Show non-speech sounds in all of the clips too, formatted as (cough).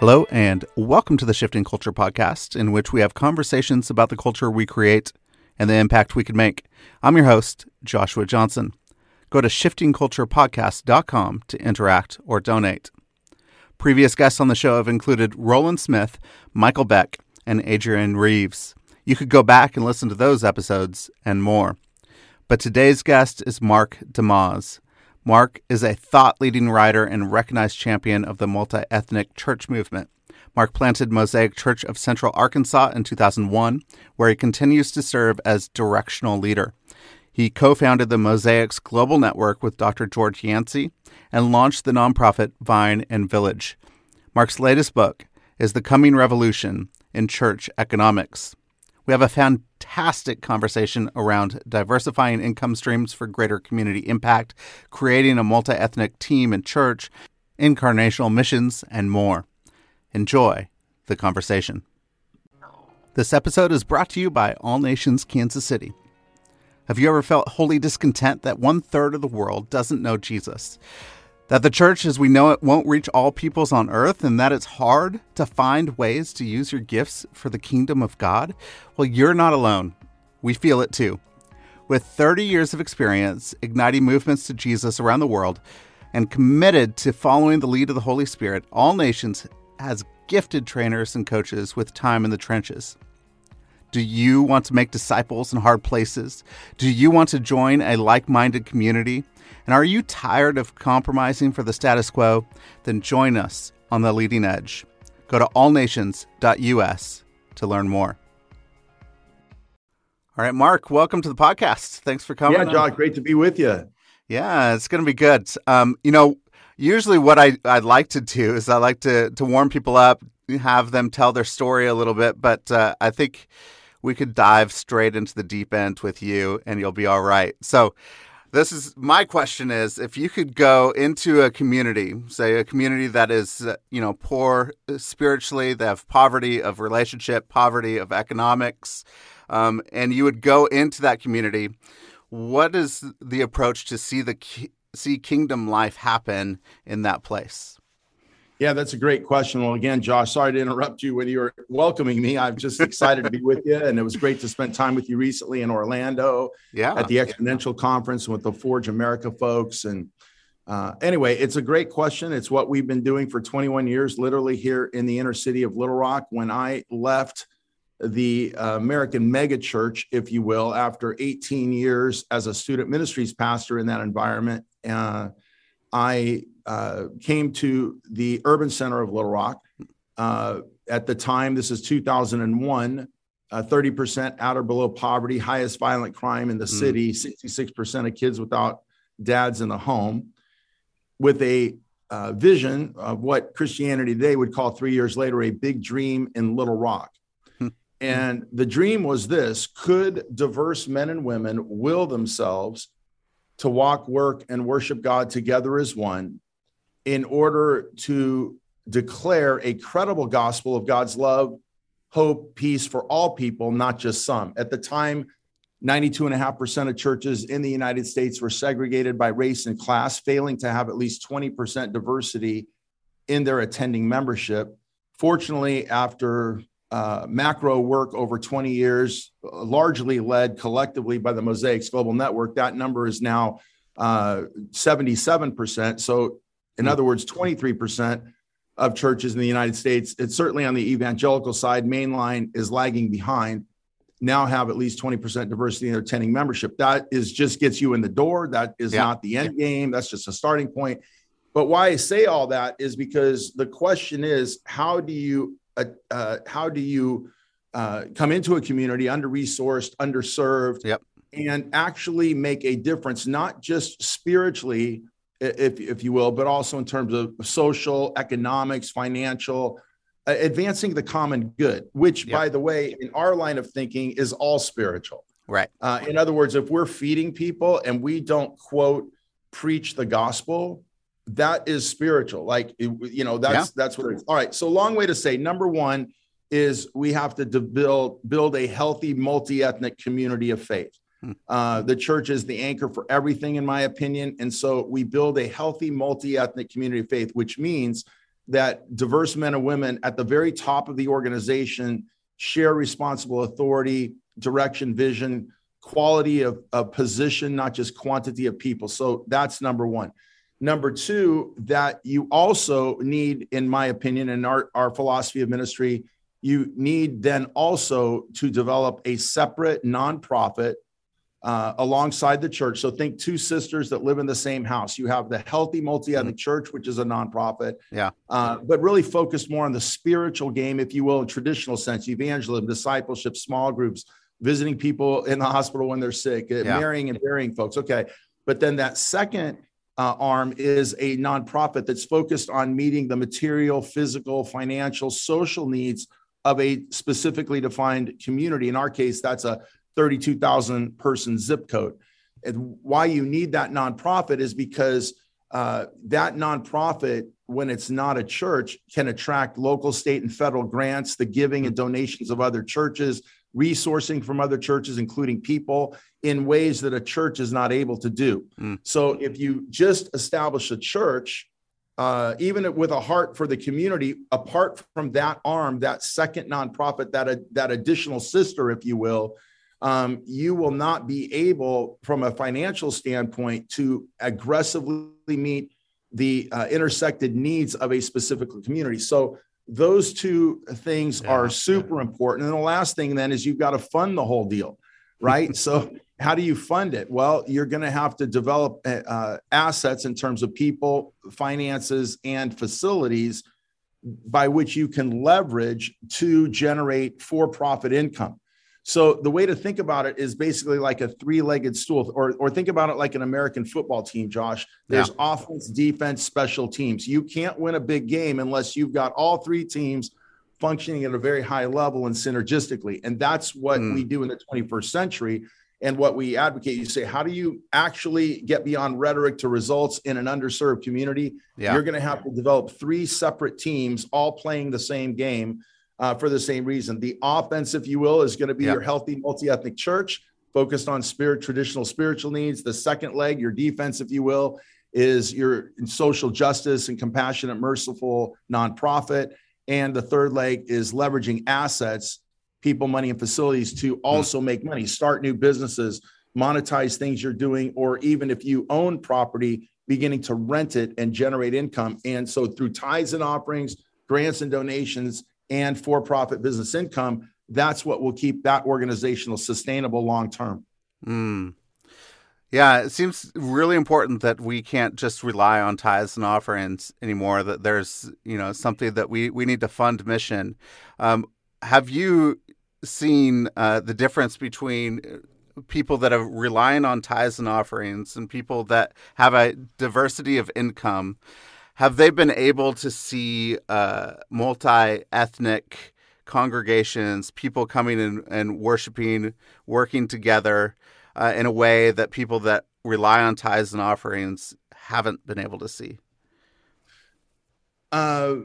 Hello, and welcome to the Shifting Culture Podcast, in which we have conversations about the culture we create and the impact we can make. I'm your host, Joshua Johnson. Go to shiftingculturepodcast.com to interact or donate. Previous guests on the show have included Roland Smith, Michael Beck, and Adrian Reeves. You could go back and listen to those episodes and more. But today's guest is Mark DeYmaz. Mark is a thought leading writer and recognized champion of the multi ethnic church movement. Mark planted Mosaic Church of Central Arkansas in 2001, where he continues to serve as directional leader. He co founded the Mosaix Global Network with Dr. George Yancey and launched the nonprofit Vine and Village. Mark's latest book is The Coming Revolution in Church Economics. We have a fantastic conversation around diversifying income streams for greater community impact, creating a multi ethnic team in church, incarnational missions, and more. Enjoy the conversation. This episode is brought to you by All Nations Kansas City. Have you ever felt wholly discontent that one third of the world doesn't know Jesus? That the church as we know it won't reach all peoples on earth and that it's hard to find ways to use your gifts for the kingdom of God? Well, you're not alone. We feel it too. With 30 years of experience igniting movements to Jesus around the world and committed to following the lead of the Holy Spirit, All Nations has gifted trainers and coaches with time in the trenches. Do you want to make disciples in hard places? Do you want to join a like minded community? And are you tired of compromising for the status quo? Then join us on the leading edge. Go to allnations.us to learn more. All right, Mark, welcome to the podcast. Thanks for coming. Yeah, John, great to be with you. Yeah, it's going to be good. Um, you know, usually what I, I'd like to do is I like to, to warm people up, have them tell their story a little bit, but uh, I think we could dive straight into the deep end with you and you'll be all right. So, this is my question is if you could go into a community say a community that is uh, you know poor spiritually they have poverty of relationship poverty of economics um, and you would go into that community what is the approach to see the see kingdom life happen in that place yeah, that's a great question. Well, again, Josh, sorry to interrupt you when you were welcoming me. I'm just excited to be with you. And it was great to spend time with you recently in Orlando yeah. at the Exponential Conference with the Forge America folks. And uh, anyway, it's a great question. It's what we've been doing for 21 years, literally here in the inner city of Little Rock. When I left the uh, American mega church, if you will, after 18 years as a student ministries pastor in that environment, uh, I uh, came to the urban center of Little Rock. Uh, at the time, this is 2001, uh, 30% out or below poverty, highest violent crime in the mm. city, 66% of kids without dads in the home, with a uh, vision of what Christianity today would call three years later a big dream in Little Rock. Hmm. And the dream was this could diverse men and women will themselves to walk, work, and worship God together as one in order to declare a credible gospel of God's love, hope, peace for all people, not just some. At the time, 92.5% of churches in the United States were segregated by race and class, failing to have at least 20% diversity in their attending membership. Fortunately, after uh, macro work over 20 years, largely led collectively by the Mosaix Global Network, that number is now uh, 77%. So in other words, 23% of churches in the United States. It's certainly on the evangelical side, mainline is lagging behind. Now have at least 20% diversity in their attending membership. That is just gets you in the door. That is yeah. not the end game. That's just a starting point. But why I say all that is because the question is, how do you uh, uh, how do you uh, come into a community under resourced, underserved, yep. and actually make a difference, not just spiritually, if, if you will, but also in terms of social, economics, financial, uh, advancing the common good, which, yep. by the way, in our line of thinking is all spiritual. Right. Uh, in other words, if we're feeding people and we don't quote preach the gospel, that is spiritual. Like you know, that's yeah. that's what it is. All right. So long way to say. Number one is we have to build build a healthy multi-ethnic community of faith. Uh, the church is the anchor for everything, in my opinion. And so we build a healthy multi ethnic community of faith, which means that diverse men and women at the very top of the organization share responsible authority, direction, vision, quality of, of position, not just quantity of people. So that's number one. Number two, that you also need, in my opinion, in our, our philosophy of ministry, you need then also to develop a separate nonprofit uh, alongside the church. So think two sisters that live in the same house. You have the Healthy Multi Ethnic mm-hmm. Church, which is a nonprofit, yeah, uh, but really focused more on the spiritual game, if you will, in traditional sense, evangelism, discipleship, small groups, visiting people in the hospital when they're sick, uh, yeah. marrying and burying folks. Okay, but then that second. Uh, arm is a nonprofit that's focused on meeting the material, physical, financial, social needs of a specifically defined community. In our case, that's a 32,000 person zip code. And why you need that nonprofit is because uh, that nonprofit, when it's not a church, can attract local, state, and federal grants, the giving and donations of other churches, resourcing from other churches, including people, in ways that a church is not able to do. Mm. So if you just establish a church, uh, even with a heart for the community, apart from that arm, that second nonprofit, that, uh, that additional sister, if you will, um, you will not be able, from a financial standpoint, to aggressively meet the uh, intersected needs of a specific community. So those two things yeah, are super yeah. important. And the last thing then is you've got to fund the whole deal, right? (laughs) so how do you fund it? Well, you're going to have to develop uh, uh, assets in terms of people, finances, and facilities by which you can leverage to generate for-profit income. So the way to think about it is basically like a three-legged stool, or, or think about it like an American football team, Josh. There's yeah. offense, defense, special teams. You can't win a big game unless you've got all three teams functioning at a very high level and synergistically. And that's what mm. we do in the 21st century. And what we advocate, you say, how do you actually get beyond rhetoric to results in an underserved community? Yeah. You're going to have to develop three separate teams all playing the same game uh, for the same reason. The offense, if you will, is going to be yep. your healthy multi ethnic church focused on spirit, traditional spiritual needs. The second leg, your defense, if you will, is your social justice and compassionate, merciful nonprofit. And the third leg is leveraging assets, people, money, and facilities to hmm. also make money, start new businesses, monetize things you're doing, or even if you own property, beginning to rent it and generate income. And so through tithes and offerings, grants and donations, and for profit business income, that's what will keep that organizational sustainable long term. Mm. Yeah, it seems really important that we can't just rely on tithes and offerings anymore. That there's you know something that we we need to fund mission. Um, have you seen uh, the difference between people that are relying on tithes and offerings and people that have a diversity of income? Have they been able to see uh, multi ethnic congregations, people coming in and worshiping, working together uh, in a way that people that rely on tithes and offerings haven't been able to see? Uh,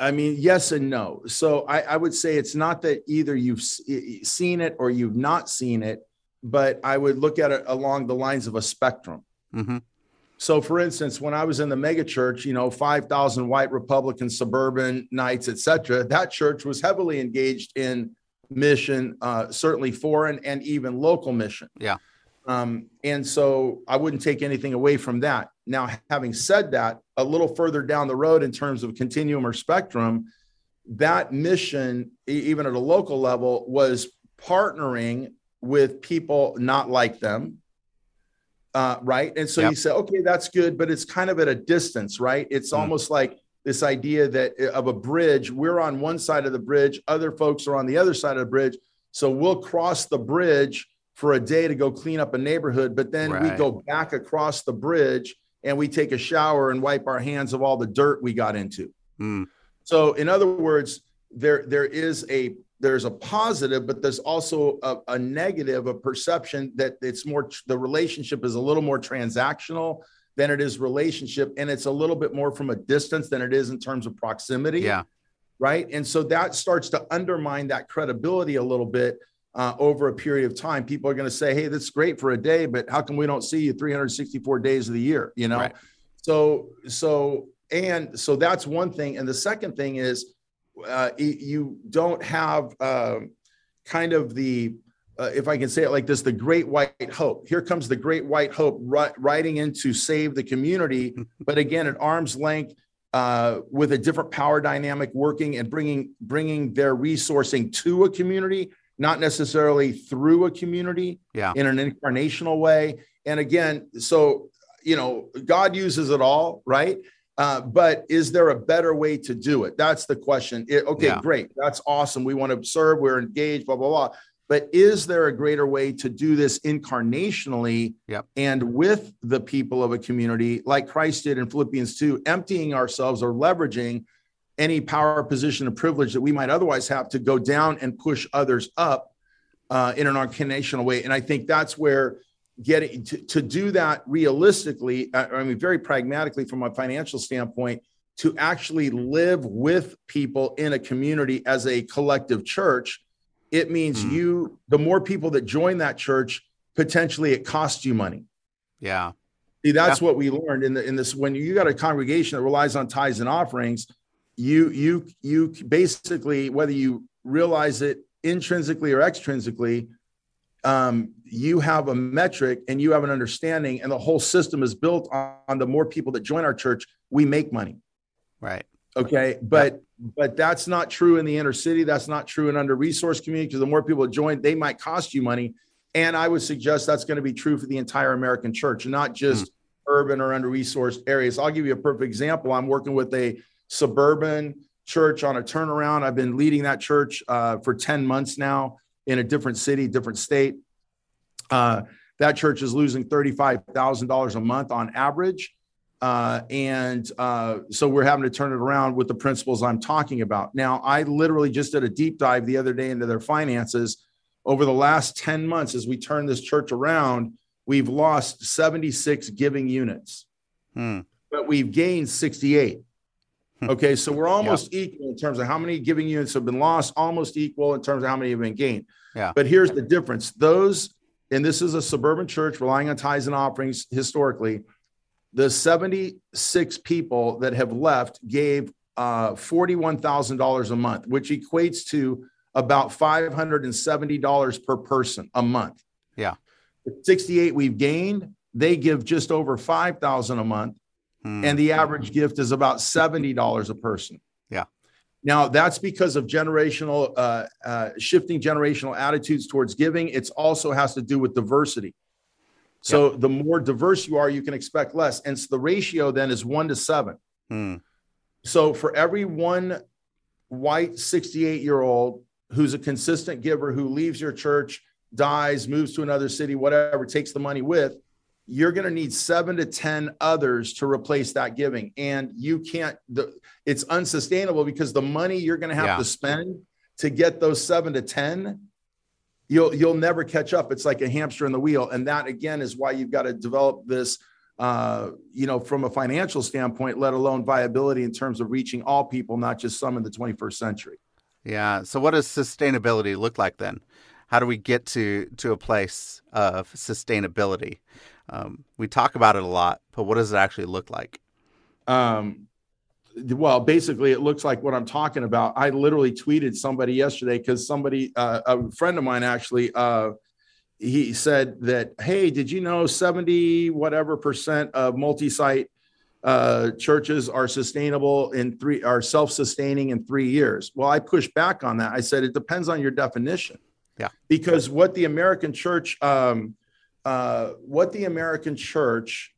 I mean, yes and no. So I, I, would say it's not that either you've seen it or you've not seen it, but I would look at it along the lines of a spectrum. Mm-hmm. So, for instance, when I was in the mega church, you know, 5,000 white Republican suburban knights, et cetera, that church was heavily engaged in mission, uh, certainly foreign and even local mission. Yeah. Um, and so I wouldn't take anything away from that. Now, having said that, a little further down the road in terms of continuum or spectrum, that mission, even at a local level, was partnering with people not like them. Uh, right. And so yep. you say, okay, that's good, but it's kind of at a distance, right? It's mm. almost like this idea that uh, of a bridge, we're on one side of the bridge, other folks are on the other side of the bridge. So we'll cross the bridge for a day to go clean up a neighborhood, but then right. we go back across the bridge and we take a shower and wipe our hands of all the dirt we got into. Mm. So, in other words, there there is a there's a positive, but there's also a, a negative, a perception that it's more the relationship is a little more transactional than it is relationship, and it's a little bit more from a distance than it is in terms of proximity. Yeah. Right. And so that starts to undermine that credibility a little bit uh, over a period of time. People are going to say, "Hey, that's great for a day, but how come we don't see you 364 days of the year?" You know. Right. So so and so that's one thing. And the second thing is, uh, you don't have uh, kind of the uh, if I can say it like this, the great white hope. Here comes the great white hope ri- riding in to save the community, (laughs) but again, at arm's length, uh, with a different power dynamic working and bringing bringing their resourcing to a community not necessarily through a community yeah. in an incarnational way. And again, so, you know, God uses it all, right? Uh, but is there a better way to do it? That's the question. It, okay, yeah. great. That's awesome. We want to serve, we're engaged, blah, blah, blah. But is there a greater way to do this incarnationally yep. and with the people of a community, like Christ did in Philippians 2, emptying ourselves or leveraging any power, position, and privilege that we might otherwise have to go down and push others up uh, in an incarnational way. And I think that's where getting to, to do that realistically, I mean, very pragmatically from a financial standpoint, to actually live with people in a community as a collective church, it means mm. you, the more people that join that church, potentially it costs you money. Yeah. See, that's yeah. what we learned in the in this when you got a congregation that relies on tithes and offerings you you you basically whether you realize it intrinsically or extrinsically um, you have a metric and you have an understanding and the whole system is built on, on the more people that join our church we make money right okay but yep. but that's not true in the inner city that's not true in under resource community because the more people join they might cost you money and i would suggest that's going to be true for the entire american church not just mm. urban or under resourced areas i'll give you a perfect example i'm working with a suburban church on a turnaround. I've been leading that church uh, for 10 months now in a different city, different state. Uh, that church is losing $35,000 a month on average. Uh, and uh, so we're having to turn it around with the principles I'm talking about. Now, I literally just did a deep dive the other day into their finances. Over the last 10 months, as we turn this church around, we've lost 76 giving units, hmm. but we've gained 68. Okay, so we're almost yeah. equal in terms of how many giving units have been lost, almost equal in terms of how many have been gained. Yeah. But here's the difference: those, and this is a suburban church relying on tithes and offerings historically. The 76 people that have left gave uh, $41,000 a month, which equates to about $570 per person a month. Yeah. The 68 we've gained, they give just over 5,000 a month Hmm. And the average gift is about $70 a person. Now, that's because of generational, uh, uh, shifting generational attitudes towards giving. It also has to do with diversity. So the more diverse you are, you can expect less. And so the ratio then is one to seven. Hmm. So for every one white 68 year old who's a consistent giver who leaves your church, dies, moves to another city, whatever, takes the money with, you're going to need seven to 10 others to replace that giving. And you can't, the, it's unsustainable because the money you're going to have yeah. to spend to get those seven to 10, you'll, you'll never catch up. It's like a hamster in the wheel. And that again is why you've got to develop this, uh, you know, from a financial standpoint, let alone viability in terms of reaching all people, not just some in the 21st century. Yeah. So what does sustainability look like then? How do we get to, to a place of sustainability? Um, we talk about it a lot, but what does it actually look like? Um, well, basically, it looks like what I'm talking about. I literally tweeted somebody yesterday because somebody, uh, a friend of mine, actually, uh, he said that, hey, did you know 70 whatever percent of multi site uh, churches are sustainable in three, are self sustaining in three years? Well, I pushed back on that. I said, it depends on your definition. Yeah. Because what the American church, um, uh, what the American church,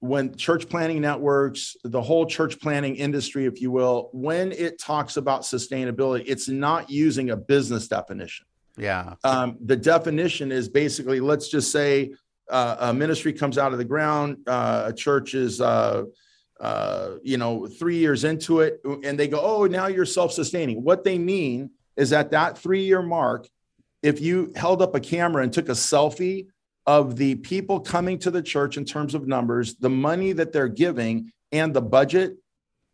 when church planting networks, the whole church planting industry, if you will, when it talks about sustainability, it's not using a business definition. Yeah. Um, the definition is basically, let's just say uh, a ministry comes out of the ground, uh, a church is, uh, uh, you know, three years into it, and they go, oh, now you're self sustaining. What they mean is at that three year mark, if you held up a camera and took a selfie of the people coming to the church in terms of numbers, the money that they're giving, and the budget,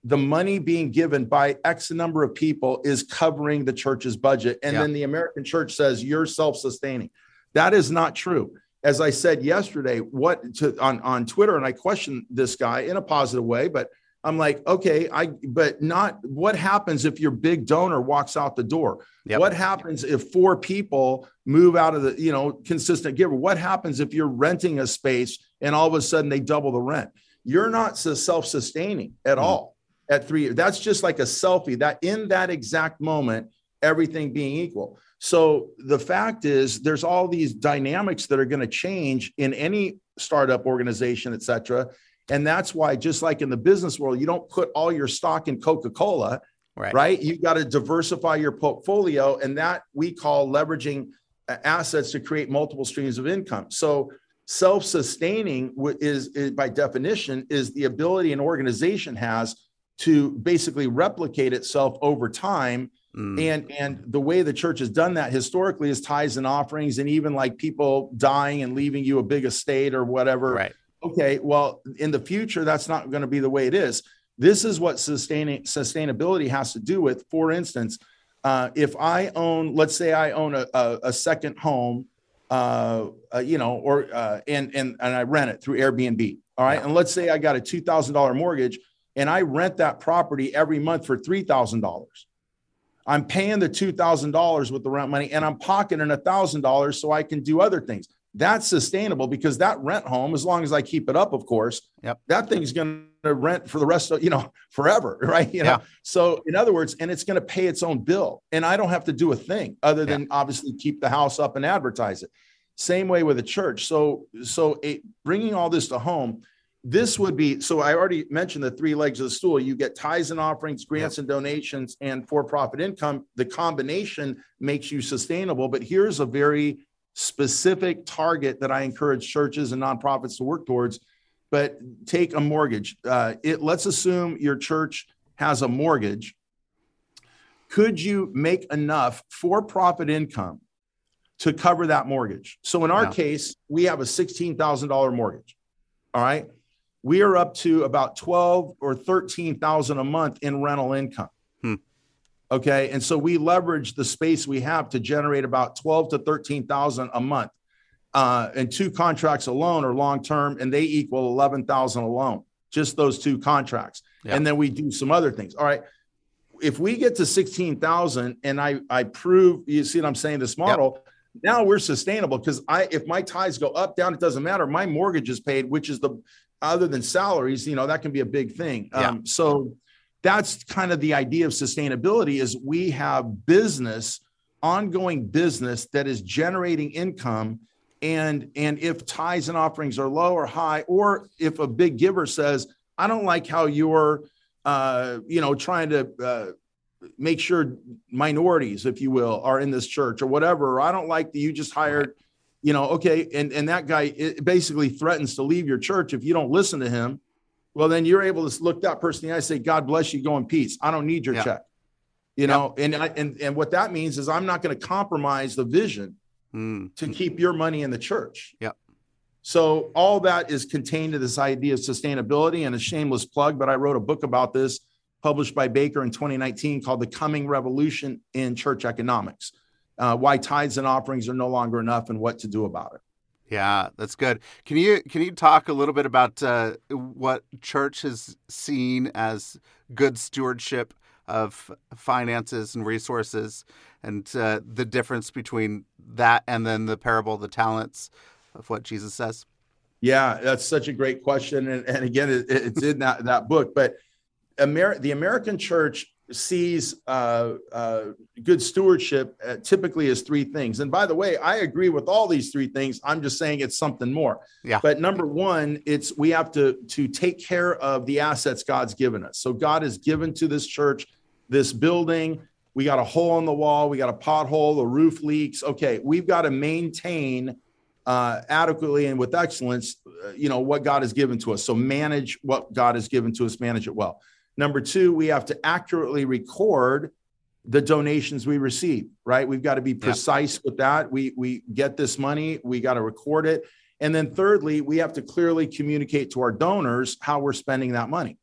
the money being given by X number of people is covering the church's budget. And Yeah. then the American church says you're self sustaining. That is not true. As I said yesterday, what to on, on Twitter, and I questioned this guy in a positive way, but I'm like, okay, I but not what happens if your big donor walks out the door? Yep. What happens if four people move out of the, you know, consistent giver? What happens if you're renting a space and all of a sudden they double the rent? You're not self sustaining at Mhm. all at three. That's just like a selfie that in that exact moment, everything being equal. So the fact is, there's all these dynamics that are going to change in any startup organization, et cetera. And that's why, just like in the business world, you don't put all your stock in Coca Cola Right. right? You've got to diversify your portfolio, and that we call leveraging assets to create multiple streams of income. So, self-sustaining is, is by definition is the ability an organization has to basically replicate itself over time. Mm. And and the way the church has done that historically is tithes and offerings, and even like people dying and leaving you a big estate or whatever Right. Okay well in the future that's not going to be the way it is. This is what sustaining sustainability has to do with for instance uh, if i own let's say i own a, a, a second home uh, uh, you know or uh, and and and i rent it through airbnb all right? And let's say i got a $2000 mortgage and i rent that property every month for $3000 i'm paying the $2000 with the rent money and i'm pocketing a $1000 so i can do other things that's sustainable because that rent home, as long as I keep it up, of course, Yep. that thing's going to rent for the rest of, you know, (laughs) forever. (laughs) Right. You know, Yeah. so in other words, and it's going to pay its own bill. And I don't have to do a thing other Yeah. than obviously keep the house up and advertise it. Same way with a church. So, so it, bringing all this to home, this would be so I already mentioned the three legs of the stool. You get tithes and offerings, grants and donations, and for profit income. The combination makes you sustainable. But here's a very specific target that I encourage churches and nonprofits to work towards. But take a mortgage. Uh, it let's assume your church has a mortgage. Could you make enough for profit income to cover that mortgage? So in our Yeah. case, we have a sixteen thousand dollar mortgage. All right, we are up to about twelve or thirteen thousand a month in rental income. Hmm. Okay, and so we leverage the space we have to generate about twelve to thirteen thousand a month. Uh, and two contracts alone are long term, and they equal eleven thousand alone. Just those two contracts, Yeah. and then we do some other things. All right, if we get to sixteen thousand, and I I prove, you see what I'm saying? This model. Now we're sustainable because I, if my tithes go up, down, it doesn't matter. My mortgage is paid, which is the other than salaries, you know, that can be a big thing. Yeah. Um, so that's kind of the idea of sustainability is we have business, ongoing business that is generating income. And and if tithes and offerings are low or high, or if a big giver says, I don't like how you're uh, you know, trying to uh, make sure minorities, if you will, are in this church or whatever. Or I don't like that you just hired, you know, okay, and and that guy it basically threatens to leave your church if you don't listen to him. Well, then you're able to look that person in the eye and say, "God bless you, go in peace. I don't need your Yeah. check." You know, and I, and and what that means is I'm not going to compromise the vision Mm. to keep your money in the church. Yep. So all that is contained to this idea of sustainability and a shameless plug, but I wrote a book about this published by Baker in 2019 called The Coming Revolution in Church Economics. Uh, why tithes and offerings are no longer enough and what to do about it. Yeah, that's good. Can you can you talk a little bit about uh, what church has seen as good stewardship of finances and resources, and uh, the difference between that and then the parable of the talents of what Jesus says? Yeah, that's such a great question, and, and again, it, it's in that that book. But Amer- the American church sees uh, uh, good stewardship uh, typically as three things. And by the way, I agree with all these three things. I'm just saying it's something more. Yeah. But number one, it's we have to to take care of the assets God's given us. So God has given to this church this building. We got a hole in the wall. We got a pothole. The roof leaks. Okay, we've got to maintain uh, adequately and with excellence. Uh, you know what God has given to us. So manage what God has given to us. Manage it well. Number two, we have to accurately record the donations we receive, right? We've got to be precise yeah. with that. We we get this money, we got to record it. And then thirdly, we have to clearly communicate to our donors how we're spending that money.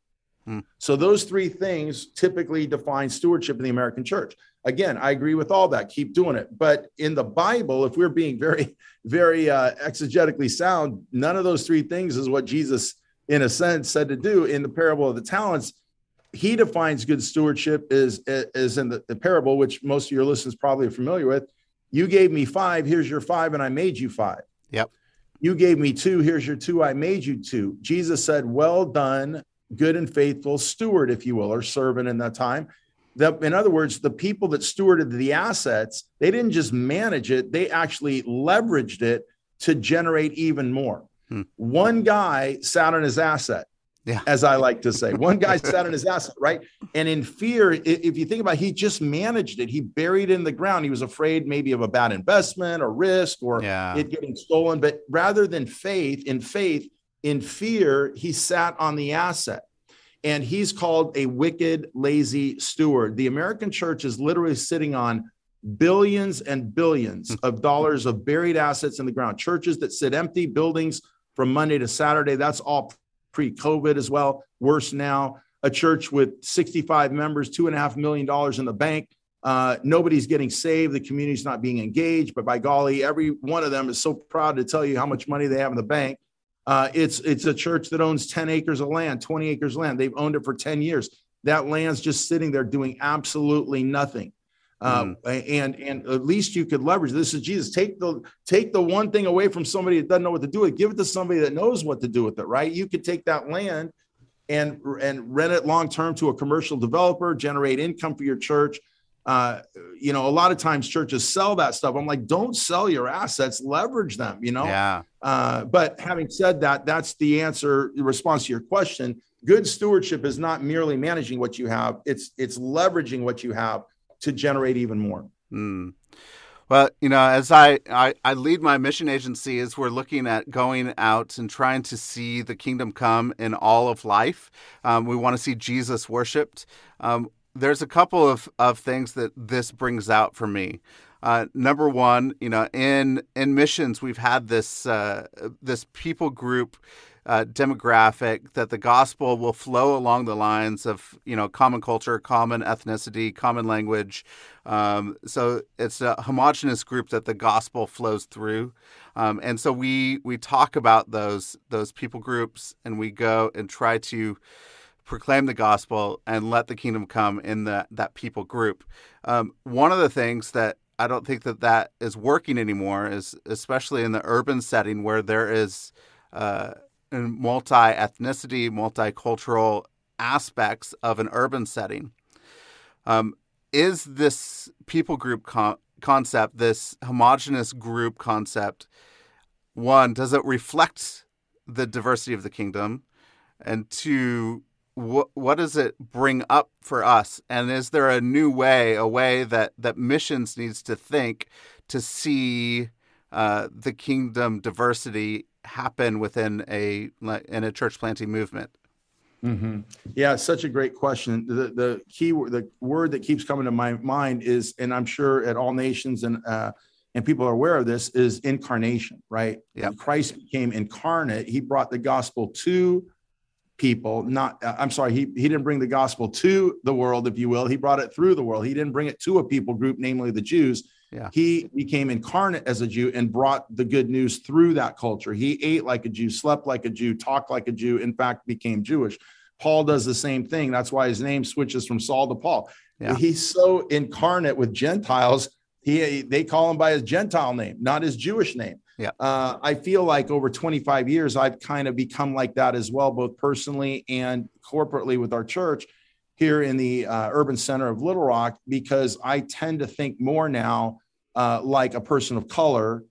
Hmm. So those three things typically define stewardship in the American church. Again, I agree with all that. Keep doing it. But in the Bible, if we're being very, very uh, exegetically sound, none of those three things is what Jesus, in a sense, said to do in the parable of the talents he defines good stewardship is is in the, the, parable, which most of your listeners probably are familiar with. You gave me five, here's your five, and I made you five. Yep. You gave me two, here's your two, I made you two. Jesus said, Well done, good and faithful steward, if you will, or servant in that time. That, in other words, the people that stewarded the assets, they didn't just manage it, they actually leveraged it to generate even more. Hmm. One guy sat on his asset yeah. as I like to say. One guy sat on his (laughs) asset, right? And in fear, if you think about it, he just managed it. He buried it in the ground. He was afraid maybe of a bad investment or risk or yeah. it getting stolen. But rather than faith, in faith, in fear, he sat on the asset. And he's called a wicked, lazy steward. The American church is literally sitting on billions and billions (laughs) of dollars of buried assets in the ground. Churches that sit empty, buildings from Monday to Saturday, that's all pre COVID as well. Worse now. A church with 65 members, two and a half million dollars in the bank. Uh, nobody's getting saved. The community's not being engaged. But by golly, every one of them is so proud to tell you how much money they have in the bank. Uh, it's it's a church that owns 10 acres of land, 20 acres of land. They've owned it for 10 years. That land's just sitting there doing absolutely nothing. Uh, mm. and and at least you could leverage this. Is jesus. Take the take the one thing away from somebody that doesn't know what to do with it. Give it to somebody that knows what to do with it right? You could take that land and and rent it long term to a commercial developer generate income for your church. Uh, you know a lot of times churches sell that stuff. I'm like don't sell your assets. Leverage them you know? Yeah. Uh, but having said that that's the answer the response to your question. Good stewardship is not merely managing what you have. It's it's leveraging what you have to generate even more. Mm. Well, you know, as I, I, I, lead my mission agency, as we're looking at going out and trying to see the kingdom come in all of life, um, we want to see Jesus worshipped. Um, there's a couple of, of things that this brings out for me. Uh, number one, you know, in in missions, we've had this uh, this people group uh, demographic that the gospel will flow along the lines of you know common culture, common ethnicity, common language. Um, so it's a homogenous group that the gospel flows through, um, and so we we talk about those those people groups, and we go and try to proclaim the gospel and let the kingdom come in that that people group. Um, one of the things that I don't think that that is working anymore is especially in the urban setting where there is uh, multi ethnicity, multicultural aspects of an urban setting. Um, is this people group con- concept, this homogenous group concept, one, does it reflect the diversity of the kingdom? And two, what what does it bring up for us? And is there a new way, a way that, that missions needs to think to see uh, the kingdom diversity happen within a in a church planting movement? Mm-hmm. Yeah, such a great question. The the key the word that keeps coming to my mind is, and I'm sure at all nations and uh, and people are aware of this, is incarnation. Right? Yeah. Christ became incarnate. He brought the gospel to people. Not, uh, I'm sorry, he he didn't bring the gospel to the world, if you will. He brought it through the world. He didn't bring it to a people group, namely the Jews. Yeah. He became incarnate as a Jew and brought the good news through that culture. He ate like a Jew, slept like a Jew, talked like a Jew, in fact, became Jewish. Paul does the same thing. That's why his name switches from Saul to Paul. Yeah. He's so incarnate with Gentiles. He they call him by his Gentile name, not his Jewish name. Yeah. Uh, I feel like over 25 years, I've kind of become like that as well, both personally and corporately with our church here in the uh, urban center of Little Rock, because I tend to think more now uh, like a person of color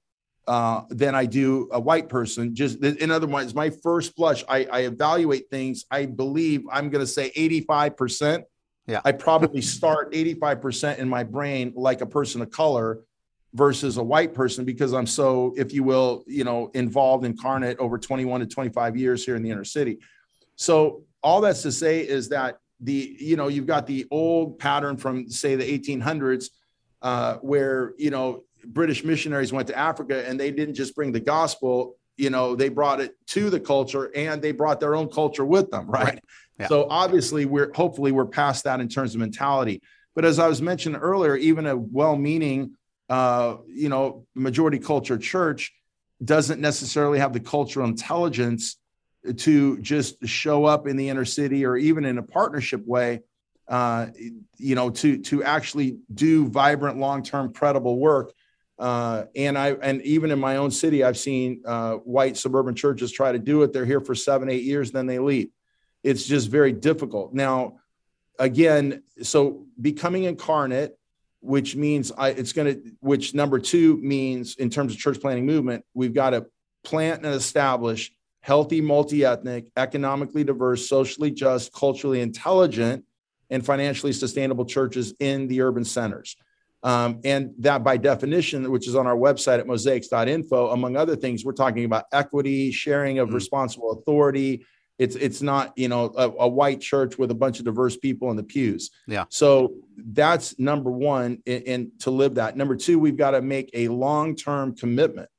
uh, than I do a white person. Just in other words, my first blush, I, I evaluate things. I believe I'm going to say 85%. Yeah. I probably start 85% in my brain like a person of color versus a white person because I'm so, if you will, you know, involved incarnate over 21 to 25 years here in the inner city. So all that's to say is that the, you know, you've got the old pattern from say the 1800s uh, where, you know, British missionaries went to Africa and they didn't just bring the gospel, you know, they brought it to the culture and they brought their own culture with them, right? right. Yeah. So obviously we're hopefully we're past that in terms of mentality. But as I was mentioning earlier, even a well-meaning uh, you know, majority culture church doesn't necessarily have the cultural intelligence to just show up in the inner city or even in a partnership way uh, you know to to actually do vibrant long-term credible work uh, and I and even in my own city, I've seen uh, white suburban churches try to do it. They're here for seven, eight years, then they leave. It's just very difficult. Now, again, so becoming incarnate, which means I, it's going to, which number two means in terms of church planting movement, we've got to plant and establish healthy, multi-ethnic, economically diverse, socially just, culturally intelligent, and financially sustainable churches in the urban centers. Um, and that by definition, which is on our website at mosaix.info, among other things, we're talking about equity, sharing of mm-hmm. responsible authority. It's it's not you know a, a, white church with a bunch of diverse people in the pews. Yeah. So that's number one, and to live that. Number two, we've got to make a long term commitment.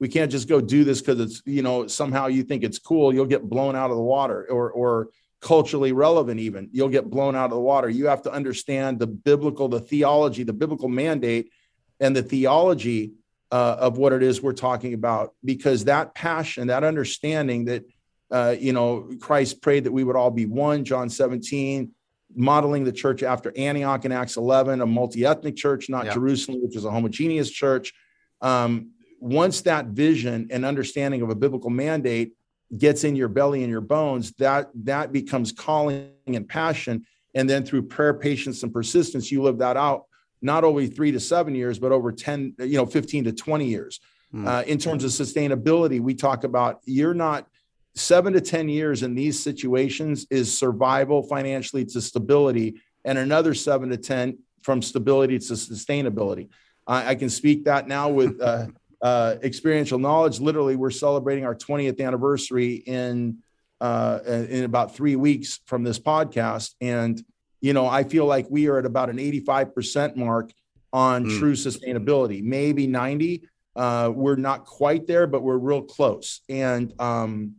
We can't just go do this because it's you know somehow you think it's cool. You'll get blown out of the water, or or culturally relevant even you'll get blown out of the water you have to understand the biblical the theology the biblical mandate and the theology uh, of what it is we're talking about because that passion that understanding that uh, you know christ prayed that we would all be one john 17 modeling the church after antioch in acts 11 a multi-ethnic church not yeah. jerusalem which is a homogeneous church um, once that vision and understanding of a biblical mandate gets in your belly and your bones, that that becomes calling and passion. And then through prayer, patience, and persistence, you live that out not only three to seven years, but over 10, you know, 15 to 20 years. Mm. Uh, in terms of sustainability, we talk about you're not seven to 10 years in these situations is survival financially to stability, and another seven to 10 from stability to sustainability. I, I can speak that now with (laughs) uh, uh, experiential knowledge. Literally, we're celebrating our 20th anniversary in uh, in about three weeks from this podcast, and you know, I feel like we are at about an 85% mark on mm. true sustainability, maybe 90. Uh, we're not quite there, but we're real close. And um,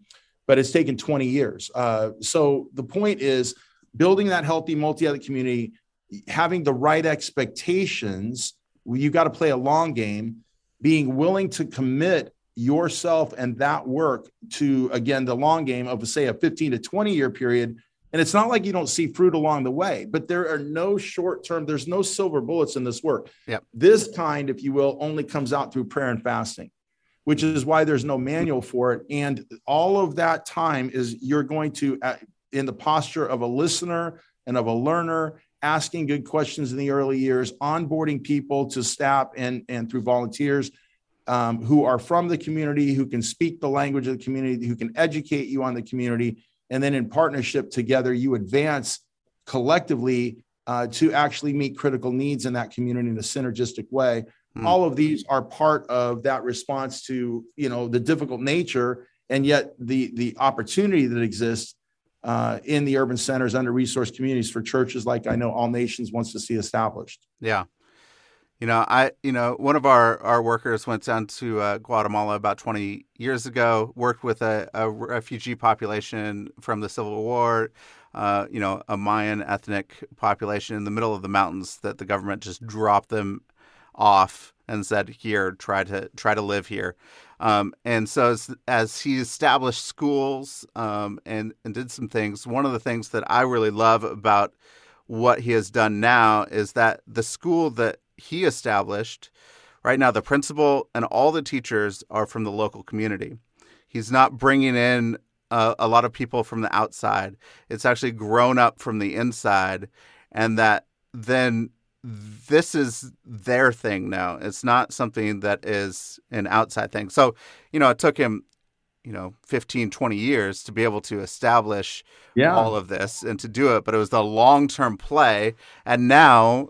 but it's taken 20 years. Uh, so the point is building that healthy multi-ethnic community, having the right expectations. You got to play a long game being willing to commit yourself and that work to again the long game of say a 15 to 20 year period. And it's not like you don't see fruit along the way but there are no short term there's no silver bullets in this work. Yep. this kind if you will only comes out through prayer and fasting which is why there's no manual for it. And all of that time is you're going to uh, in the posture of a listener and of a learner asking good questions in the early years, onboarding people to staff and, and through volunteers um, who are from the community, who can speak the language of the community, who can educate you on the community. And then in partnership together, you advance collectively uh, to actually meet critical needs in that community in a synergistic way. Mm. All of these are part of that response to you know the difficult nature and yet the the opportunity that exists uh, in the urban centers, under resourced communities for churches like I know All Nations wants to see established. Yeah. You know, I you know one of our our workers went down to uh, Guatemala about 20 years ago, worked with a, a refugee population from the Civil War, uh, you know, a Mayan ethnic population in the middle of the mountains that the government just dropped them off and said, "Here, try to try to live here." Um, and so as, as, he established schools um, and, and did some things, one of the things that I really love about what he has done now is that the school that he established, right now, the principal and all the teachers are from the local community. He's not bringing in a, a lot of people from the outside. It's actually grown up from the inside, and that then this is their thing now. It's not something that is an outside thing. So, you know, it took him you know 15 20 years to be able to establish yeah. all of this and to do it but it was the long-term play and now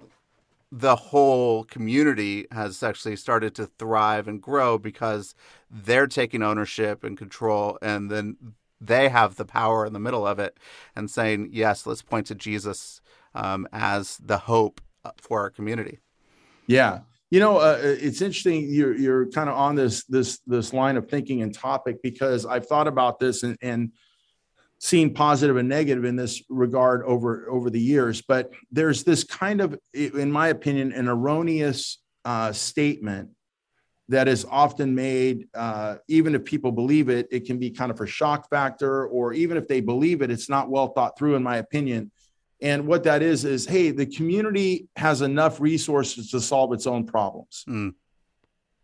the whole community has actually started to thrive and grow because they're taking ownership and control and then they have the power in the middle of it and saying yes let's point to jesus um, as the hope for our community yeah you know, uh, it's interesting. You're you're kind of on this this this line of thinking and topic because I've thought about this and and seen positive and negative in this regard over over the years. But there's this kind of, in my opinion, an erroneous uh, statement that is often made. Uh, even if people believe it, it can be kind of a shock factor, or even if they believe it, it's not well thought through, in my opinion. And what that is, is hey, the community has enough resources to solve its own problems. Mm.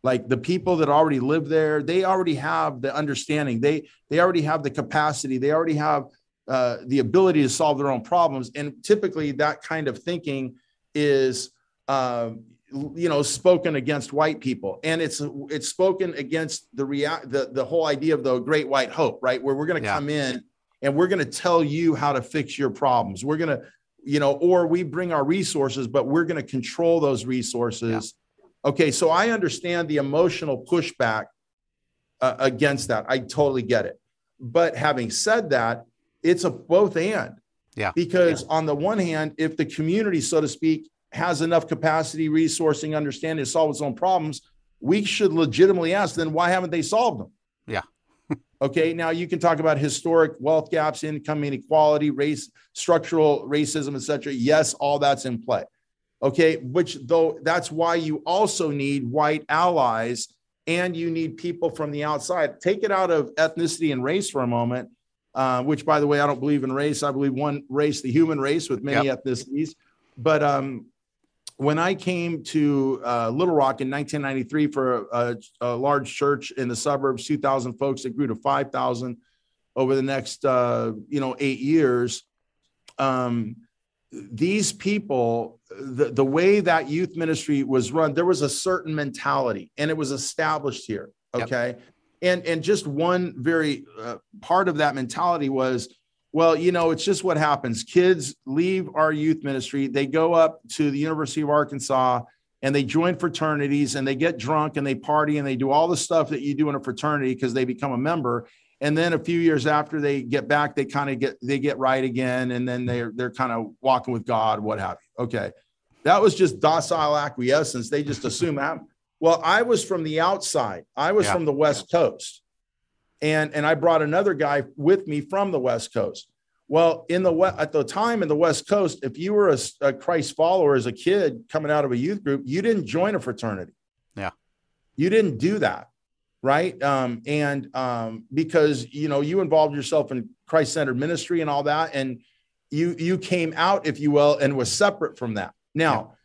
Like the people that already live there, they already have the understanding. They they already have the capacity. They already have uh, the ability to solve their own problems. And typically, that kind of thinking is, uh, you know, spoken against white people, and it's it's spoken against the rea- the the whole idea of the great white hope, right? Where we're going to yeah. come in and we're going to tell you how to fix your problems. We're going to, you know, or we bring our resources, but we're going to control those resources. Yeah. Okay, so I understand the emotional pushback uh, against that. I totally get it. But having said that, it's a both and. Yeah. Because yeah. on the one hand, if the community, so to speak, has enough capacity, resourcing, understanding to solve its own problems, we should legitimately ask, then why haven't they solved them? Okay, now you can talk about historic wealth gaps, income inequality, race, structural racism, etc. Yes, all that's in play. Okay, which though that's why you also need white allies and you need people from the outside. Take it out of ethnicity and race for a moment, uh, which, by the way, I don't believe in race. I believe one race, the human race, with many yep. ethnicities. But um, when I came to uh, Little Rock in 1993 for a, a, large church in the suburbs, 2,000 folks, it grew to 5,000 over the next, uh, you know, eight years. Um, these people, the, the way that youth ministry was run, there was a certain mentality and it was established here. Okay. Yep. And, and just one very uh, part of that mentality was well, you know, it's just what happens. Kids leave our youth ministry, they go up to the University of Arkansas and they join fraternities and they get drunk and they party and they do all the stuff that you do in a fraternity because they become a member. And then a few years after they get back, they kind of get they get right again, and then they're they're kind of walking with God, what have you. Okay. That was just docile acquiescence. They just assume that. Well, I was from the outside. I was yeah. from the West Coast and and I brought another guy with me from the West Coast. Well, in the at the time in the West Coast, if you were a, a Christ follower as a kid coming out of a youth group, you didn't join a fraternity. Yeah, you didn't do that, right? Um, and um, because you know you involved yourself in Christ centered ministry and all that, and you you came out, if you will, and was separate from that. Now,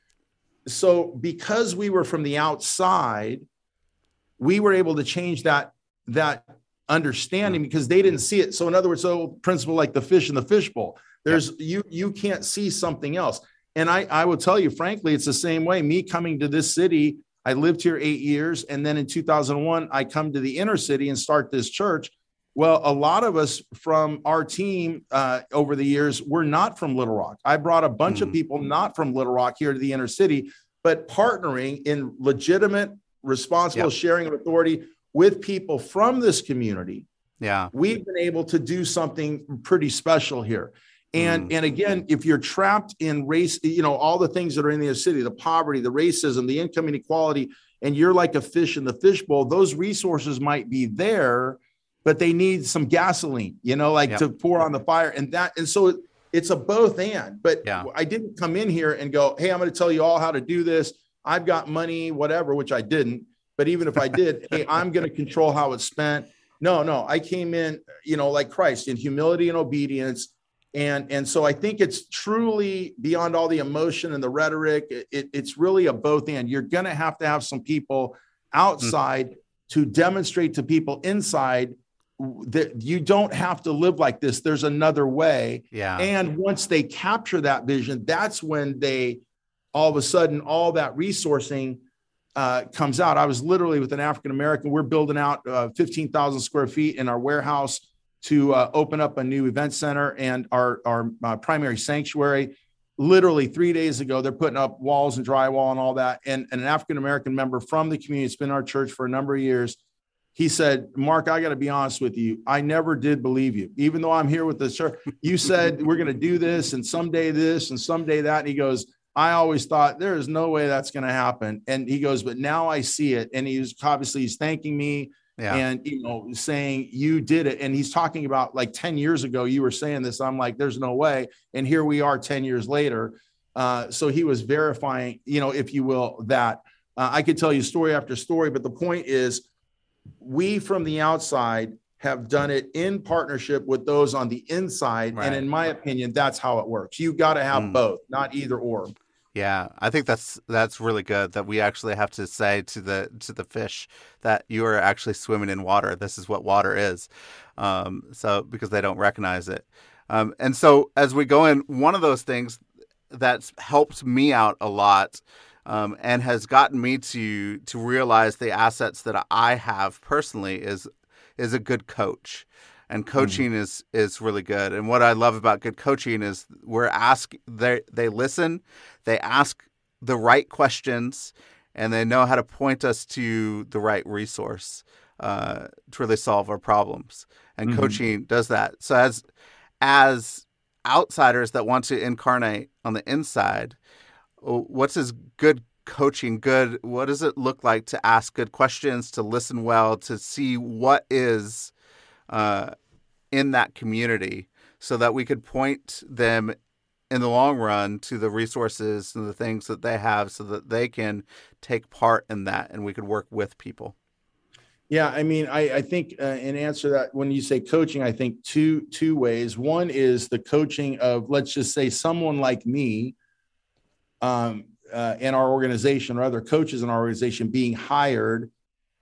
yeah. so because we were from the outside, we were able to change that that understanding because they didn't see it. So in other words, so principle like the fish in the fishbowl, there's yeah. you you can't see something else. And I I will tell you frankly, it's the same way. Me coming to this city, I lived here eight years, and then in 2001 I come to the inner city and start this church. Well, a lot of us from our team uh, over the years, we're not from Little Rock. I brought a bunch mm. of people not from Little Rock here to the inner city, but partnering in legitimate, responsible yep. sharing of authority with people from this community, yeah, we've been able to do something pretty special here. And mm. and again, if you're trapped in race, you know, all the things that are in the city, the poverty, the racism, the income inequality, and you're like a fish in the fishbowl, those resources might be there, but they need some gasoline, you know, like yep. to pour on the fire. And that, and so it's a both and. But yeah. I didn't come in here and go, hey, I'm going to tell you all how to do this. I've got money, whatever, which I didn't. But even if I did, hey, (laughs) I'm going to control how it's spent. No, no, I came in, you know, like Christ in humility and obedience, and and so i think it's truly beyond all the emotion and the rhetoric. It, it's really a both and. You're going to have to have some people outside mm-hmm. to demonstrate to people inside that you don't have to live like this. There's another way. Yeah. And once they capture that vision that's when they all of a sudden all that resourcing uh, comes out i was literally with an african american we're building out uh, 15000 square feet in our warehouse to uh, open up a new event center and our, our uh, primary sanctuary. Literally three days ago, they're putting up walls and drywall and all that. And, and an African American member from the community, it's been our church for a number of years. He said, Mark, I got to be honest with you. I never did believe you, even though I'm here with the church. You said we're going to do this and someday this and someday that. And he goes, I always thought there is no way that's going to happen. And he goes, but now I see it. And he's obviously he's thanking me yeah. and you know saying you did it and he's talking about like 10 years ago you were saying this i'm like there's no way and here we are 10 years later uh, so he was verifying you know if you will that uh, i could tell you story after story but the point is we from the outside have done it in partnership with those on the inside right. and in my opinion that's how it works You've got to have mm. both not either or yeah, I think that's that's really good that we actually have to say to the to the fish that you are actually swimming in water. This is what water is. Um, so because they don't recognize it, um, and so as we go in, one of those things that's helped me out a lot um, and has gotten me to to realize the assets that I have personally is is a good coach and mm-hmm. coaching mm. is is really good. And what I love about good coaching is we're ask they they listen, they ask the right questions, and they know how to point us to the right resource uh, to really solve our problems. And mm-hmm. coaching does that. So as as outsiders that want to incarnate on the inside, what's as good coaching good what does it look like to ask good questions to listen well to see what is uh, in that community so that we could point them in the long run to the resources and the things that they have so that they can take part in that and we could work with people. Yeah i mean i, I think uh, in answer to that when you say coaching i think two two ways. One is the coaching of let's just say someone like me um, uh, in our organization or other coaches in our organization being hired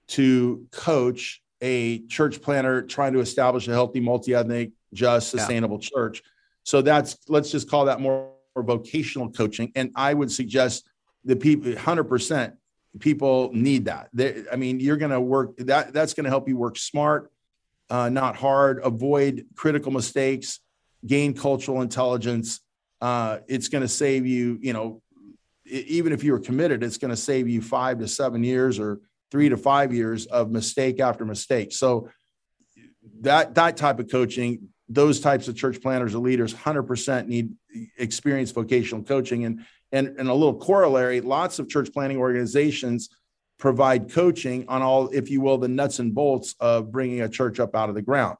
to coach a church planter trying to establish a healthy, multi-ethnic, just, sustainable yeah. church. So that's let's just call that more, more vocational coaching. And I would suggest the people, hundred percent, people need that. They, I mean, you're going to work that. That's going to help you work smart, uh, not hard. Avoid critical mistakes. Gain cultural intelligence. Uh, it's going to save you. You know, even if you were committed, it's going to save you five to seven years or three to mm. five years of mistake after mistake. So that that type of coaching, those types of church planters or leaders, hundred percent need experienced vocational coaching. And and and a little corollary, lots of church planting organizations provide coaching on all, if you will, the nuts and bolts of bringing a church up out of the ground.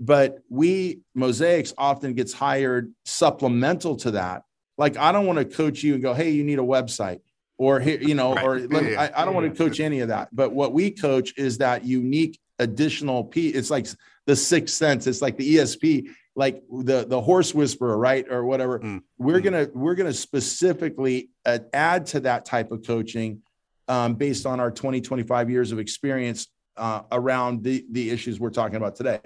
But we Mosaix often gets hired supplemental to that. Like I don't want to coach you and go, hey, you need a website or you know, right. or yeah. I, I, don't want to coach any of that. But what we coach is that unique additional P. It's like the sixth sense. It's like the ESP, like the the horse whisperer, right, or whatever. Mm. We're mm. gonna we're gonna specifically uh, add to that type of coaching um, based on our 20 25 years of experience uh, around the the issues we're talking about today.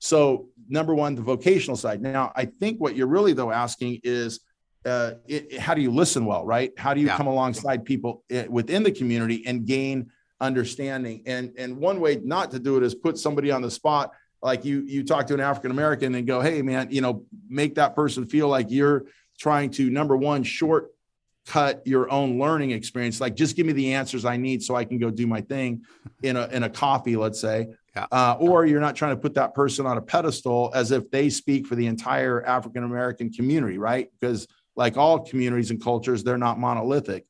So number one, the vocational side. Now, I think what you're really though asking is uh, it, how do you listen well, right? How do you yeah. come alongside people eh, within the community and gain understanding? And and one way not to do it is put somebody on the spot, like you you talk to an African American and go, hey man, you know, make that person feel like you're trying to number one short cut your own learning experience like just give me the answers i need so i can go do my thing (laughs) in a in a coffee let's say yeah. uh, or you're not trying to put that person on a pedestal as if they speak for the entire african american community right because like all communities and cultures, they're not monolithic.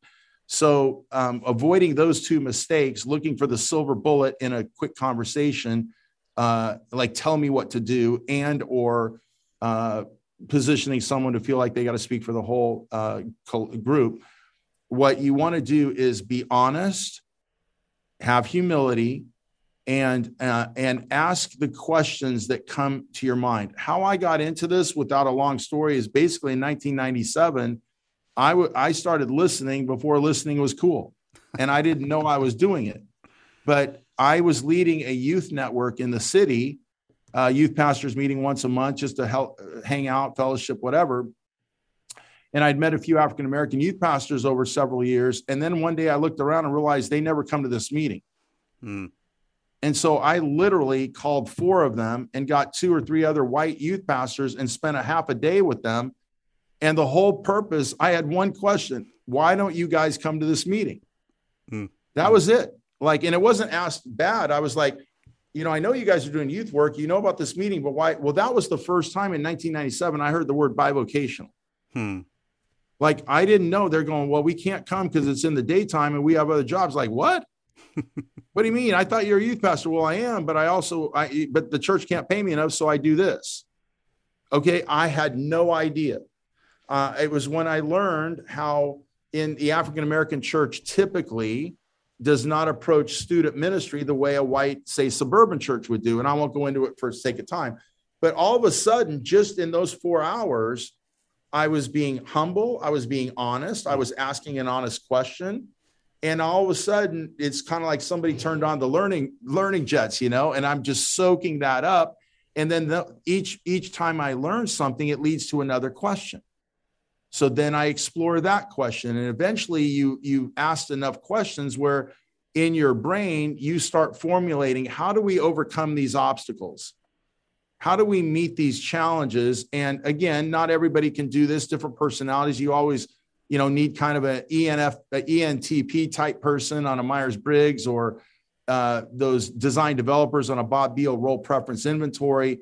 So, um, avoiding those two mistakes, looking for the silver bullet in a quick conversation, uh, like tell me what to do, and or uh, positioning someone to feel like they got to speak for the whole uh, group. What you want to do is be honest, have humility, and uh, and ask the questions that come to your mind. How I got into this without a long story is basically in 1997. I, w- I started listening before listening was cool, and I didn't know I was doing it. But I was leading a youth network in the city, uh, youth pastors meeting once a month just to help hang out, fellowship, whatever. And I'd met a few African American youth pastors over several years. And then one day I looked around and realized they never come to this meeting. Hmm. And so I literally called four of them and got two or three other white youth pastors and spent a half a day with them. And the whole purpose, I had one question why don't you guys come to this meeting? Mm. That was it. Like, and it wasn't asked bad. I was like, you know, I know you guys are doing youth work. You know about this meeting, but why? Well, that was the first time in 1997 I heard the word bivocational. Hmm. Like, I didn't know. They're going, well, we can't come because it's in the daytime and we have other jobs. Like, what? (laughs) what do you mean? I thought you're a youth pastor. Well, I am, but I also, I, but the church can't pay me enough, so I do this. Okay, I had no idea. Uh, it was when I learned how in the African American church typically does not approach student ministry the way a white, say, suburban church would do. And I won't go into it for sake of time. But all of a sudden, just in those four hours, I was being humble. I was being honest. I was asking an honest question and all of a sudden it's kind of like somebody turned on the learning learning jets you know and i'm just soaking that up. And then the, each each time i learn something it leads to another question. So then i explore that question and eventually you you asked enough questions where in your brain you start formulating how do we overcome these obstacles? How do we meet these challenges? And again not everybody can do this. Different personalities you always you know, need kind of an ENF, ENTP type person on a Myers Briggs or uh, those design developers on a Bob Biehl role preference inventory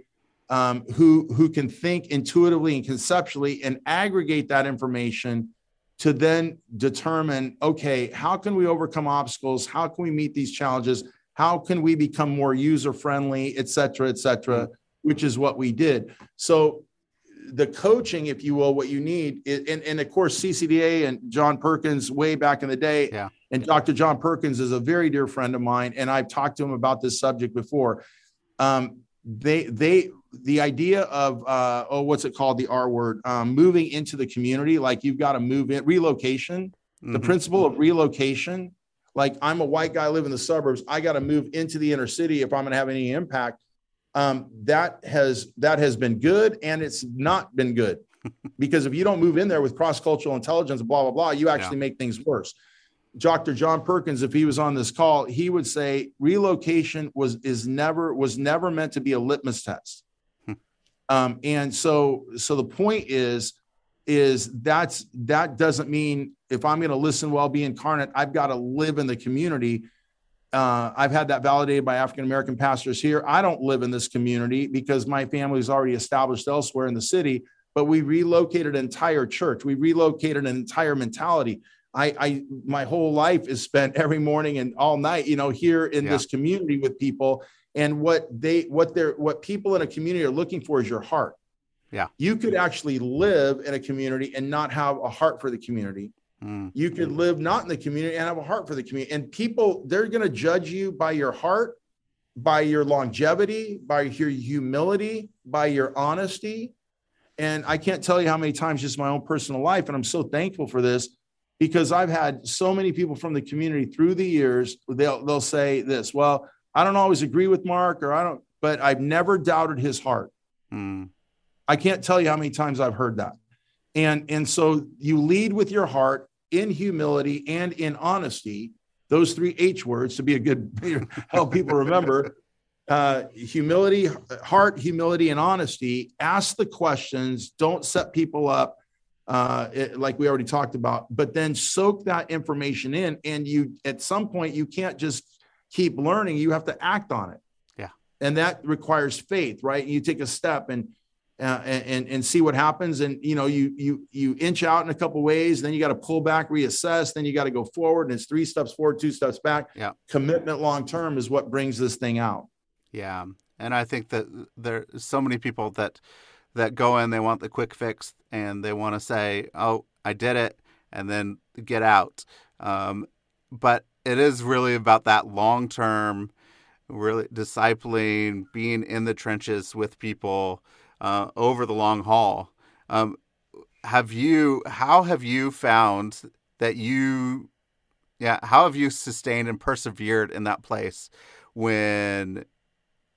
um, who, who can think intuitively and conceptually and aggregate that information to then determine okay, how can we overcome obstacles? How can we meet these challenges? How can we become more user friendly, et cetera, et cetera, which is what we did. So the coaching, if you will, what you need, is, and, and of course, CCDA and John Perkins way back in the day. Yeah. And Dr. John Perkins is a very dear friend of mine, and I've talked to him about this subject before. Um, they, they, the idea of, uh, oh, what's it called? The R word, um, moving into the community, like you've got to move in, relocation, mm-hmm. the principle of relocation. Like I'm a white guy, live in the suburbs. I got to move into the inner city if I'm going to have any impact um, that has that has been good and it's not been good (laughs) because if you don't move in there with cross-cultural intelligence blah blah blah you actually yeah. make things worse dr john perkins if he was on this call he would say relocation was is never was never meant to be a litmus test hmm. um, and so so the point is is that's that doesn't mean if i'm going to listen well be incarnate i've got to live in the community uh, I've had that validated by African American pastors here. I don't live in this community because my family is already established elsewhere in the city, but we relocated an entire church. We relocated an entire mentality. I, I my whole life is spent (laughs) every morning and all night, you know, here in yeah. this community with people. And what they what they're what people in a community are looking for is your heart. Yeah. You could actually live in a community and not have a heart for the community. Mm. You could live not in the community and have a heart for the community. And people, they're going to judge you by your heart, by your longevity, by your humility, by your honesty. And I can't tell you how many times just my own personal life, and I'm so thankful for this because I've had so many people from the community through the years. They'll they'll say this. Well, I don't always agree with Mark, or I don't, but I've never doubted his heart. Mm. I can't tell you how many times I've heard that. And, and so you lead with your heart in humility and in honesty, those three H words to be a good (laughs) help people remember. Uh, humility, heart, humility, and honesty. Ask the questions. Don't set people up uh, it, like we already talked about, but then soak that information in. And you, at some point, you can't just keep learning. You have to act on it. Yeah. And that requires faith, right? You take a step and uh, and and see what happens. And you know, you you you inch out in a couple ways, then you got to pull back, reassess, then you got to go forward. And it's three steps forward, two steps back. Yeah, commitment long term is what brings this thing out. Yeah, and I think that there's so many people that that go in, they want the quick fix, and they want to say, "Oh, I did it," and then get out. Um, but it is really about that long term really discipling, being in the trenches with people uh, over the long haul. Um, have you? How have you found that you? Yeah, how have you sustained and persevered in that place when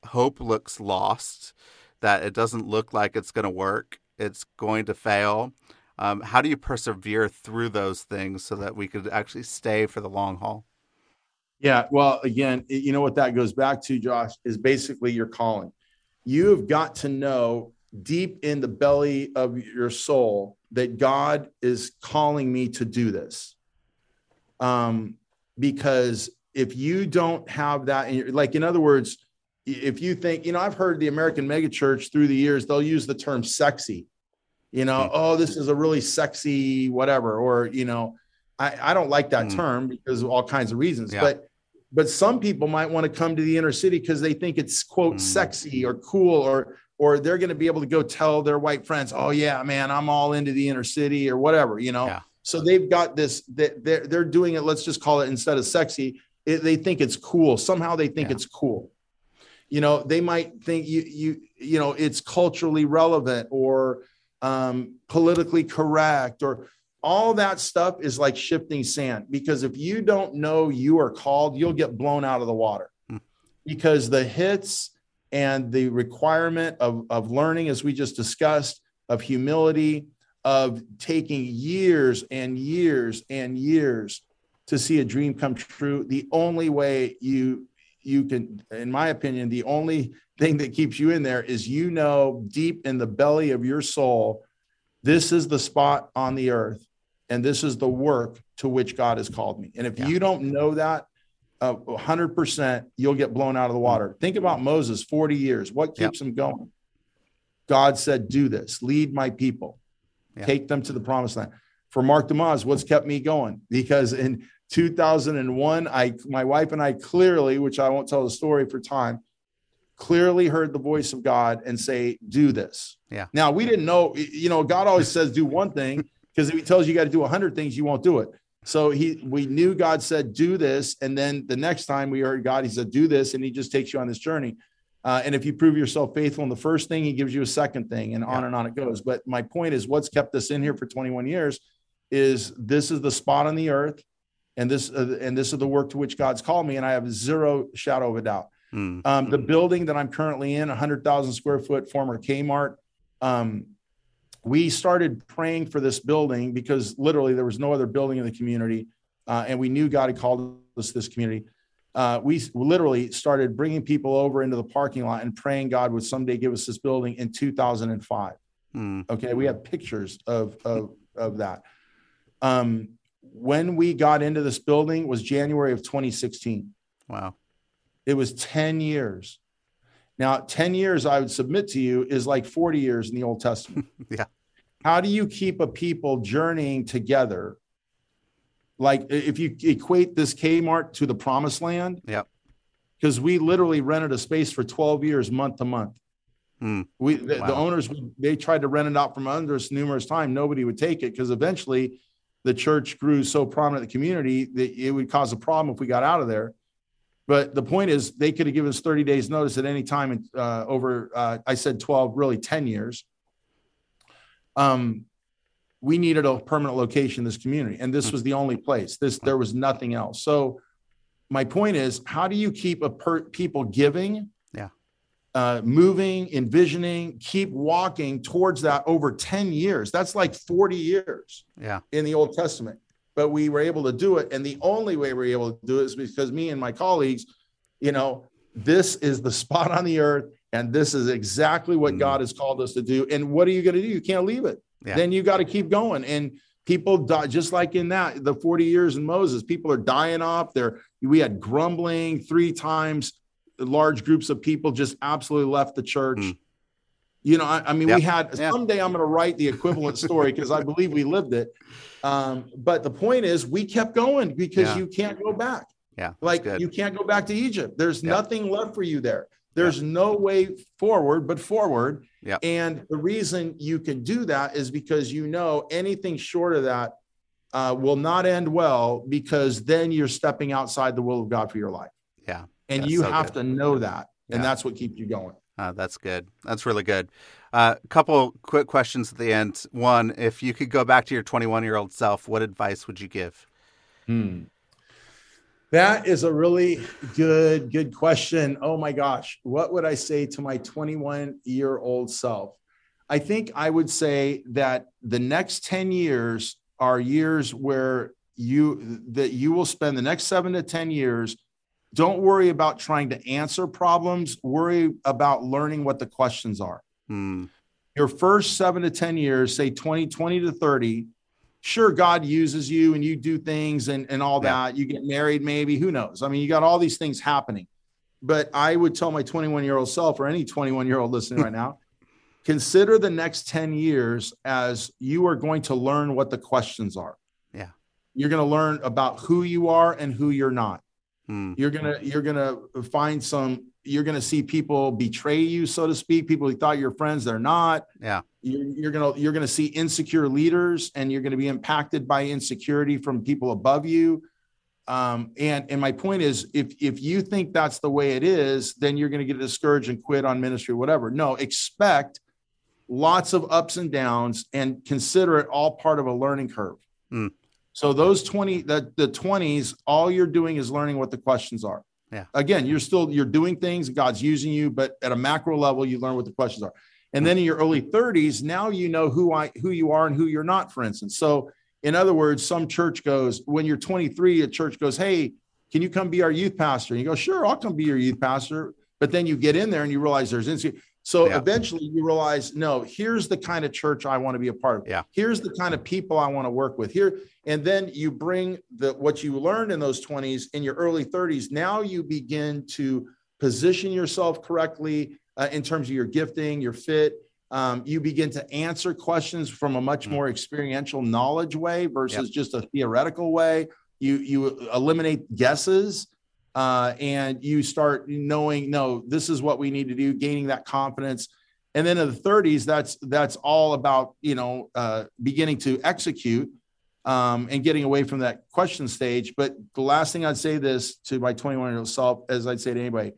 hope looks lost, that it doesn't look like it's going to work, it's going to fail? Um, how do you persevere through those things so that we could actually stay for the long haul? Yeah, well, again, you know what that goes back to, Josh, is basically your calling. You have got to know deep in the belly of your soul that God is calling me to do this. Um, because if you don't have that, in your, like in other words, if you think, you know, I've heard the American megachurch through the years, they'll use the term sexy, you know, mm. oh, this is a really sexy whatever, or you know, I, I don't like that mm. term because of all kinds of reasons. Yeah. But but some people might want to come to the inner city because they think it's quote mm. sexy or cool or or they're going to be able to go tell their white friends, "Oh yeah, man, I'm all into the inner city" or whatever, you know. Yeah. So they've got this. They're they're doing it. Let's just call it instead of sexy. It, they think it's cool. Somehow they think yeah. it's cool. You know, they might think you you you know it's culturally relevant or um, politically correct or all that stuff is like shifting sand because if you don't know you are called, you'll get blown out of the water hmm. because the hits and the requirement of, of learning, as we just discussed, of humility, of taking years and years and years to see a dream come true. The only way you you can, in my opinion, the only thing that keeps you in there is you know deep in the belly of your soul, this is the spot on the earth, and this is the work to which God has called me. And if yeah. you don't know that, uh, 100%, you'll get blown out of the water. Think about Moses, 40 years. What keeps yep. him going? God said, Do this, lead my people, yep. take them to the promised land. For Mark DeYmaz, what's kept me going? Because in 2001, I, my wife and I clearly, which I won't tell the story for time, clearly heard the voice of God and say, Do this. Yeah. Now, we didn't know, you know, God always says, Do one thing, (laughs) because if he tells you you got to do 100 things, you won't do it. So he we knew God said do this, and then the next time we heard God, he said do this, and he just takes you on this journey. Uh, and if you prove yourself faithful in the first thing, he gives you a second thing, and yeah. on and on it goes. But my point is, what's kept us in here for 21 years is this is the spot on the earth, and this uh, and this is the work to which God's called me, and I have zero shadow of a doubt. Mm-hmm. Um, the building that I'm currently in, 100,000 square foot, former Kmart. Um, we started praying for this building because literally there was no other building in the community. Uh, and we knew God had called us to this community. Uh, we literally started bringing people over into the parking lot and praying God would someday give us this building in 2005. Mm. Okay, we have pictures of of, of that. Um, when we got into this building was January of 2016. Wow, it was 10 years. Now, 10 years, I would submit to you, is like 40 years in the Old Testament. (laughs) yeah. How do you keep a people journeying together? Like if you equate this Kmart to the promised land. Yeah. Because we literally rented a space for 12 years, month to month. Mm. We the, wow. the, owners they tried to rent it out from under us numerous times. Nobody would take it because eventually the church grew so prominent in the community that it would cause a problem if we got out of there. But the point is, they could have given us 30 days notice at any time uh, over, uh, I said 12, really 10 years. Um, we needed a permanent location in this community, and this was the only place. This there was nothing else. So, my point is, how do you keep a per- people giving, yeah, uh, moving, envisioning, keep walking towards that over 10 years? That's like 40 years, yeah, in the Old Testament but we were able to do it. And the only way we were able to do it is because me and my colleagues, you know, this is the (laughs) spot on the earth, and this is exactly what mm. God has called us to do. And what are you going to do? You can't leave it. Yeah. Then you got to keep going. And people die just like in that the 40 years in Moses, people are dying off. There, we had grumbling three times. Large groups of people just absolutely left the church. Mm. You know, I, I mean, yep. we had someday I'm going to write the equivalent story because I believe we lived it. Um, but the point is, we kept going because yeah. you can't go back. Yeah. Like you can't go back to Egypt. There's nothing left for you there. There's no way forward but forward. Yeah. And the reason you can do that is because you know anything short of that uh, will not end well because then you're stepping outside the will of God for your life. Yeah. And That's you so have good. to know that. And Yeah. that's what keeps you going. Uh, that's good. That's really good. A uh, couple quick questions at the end. One, if you could go back to your 21 year old self, what advice would you give? Hmm. That is a really good, good question. Oh my gosh. What would I say to my 21 year old self? I think I would say that the next 10 years are years where you that you will spend the next seven to 10 years. Don't worry about trying to answer problems. Worry about learning what the questions are. Hmm. Your first seven to 10 years, say 20, 20 to 30, sure god uses you and you do things and, and all Yeah. that you get married maybe who knows i mean you got all these things happening but i would tell my 21 year old self or any 21 year old listening right (laughs) now consider the next 10 years as you are going to learn what the questions are Yeah. you're going to learn about who you are and who you're not Hmm. you're gonna you're gonna find some you're gonna see people betray you so to speak people who thought you're friends they're not. Yeah. you're, you're gonna you're gonna see insecure leaders and you're gonna be impacted by insecurity from people above you. Um, and and my point is if if you think that's the way it is then you're gonna get discouraged and quit on ministry whatever. No expect lots of ups and downs and consider it all part of a learning curve. Mm. so those 20 the, the 20s all you're doing is learning what the questions are Yeah. again you're still you're doing things god's using you but at a macro level you learn what the questions are. And then in your early 30s now you know who i who you are and who you're not for instance. So in other words some church goes when you're 23 a church goes hey can you come be our youth pastor? And you go sure i'll come be your youth pastor. But then you get in there and you realize there's insecurity so Yeah. eventually you realize no here's the kind of church i want to be a part of Yeah. here's the kind of people i want to work with here and then you bring the what you learned in those 20s in your early 30s now you begin to position yourself correctly uh, in terms of your gifting your fit um, you begin to answer questions from a much Mm. more experiential knowledge way versus just a theoretical way you you eliminate guesses uh, and you start knowing no this is what we need to do gaining that confidence. And then in the 30s that's that's all about you know uh, beginning to execute um, and getting away from that question stage. But the last thing i'd say this to my 21 year old self as i'd say to anybody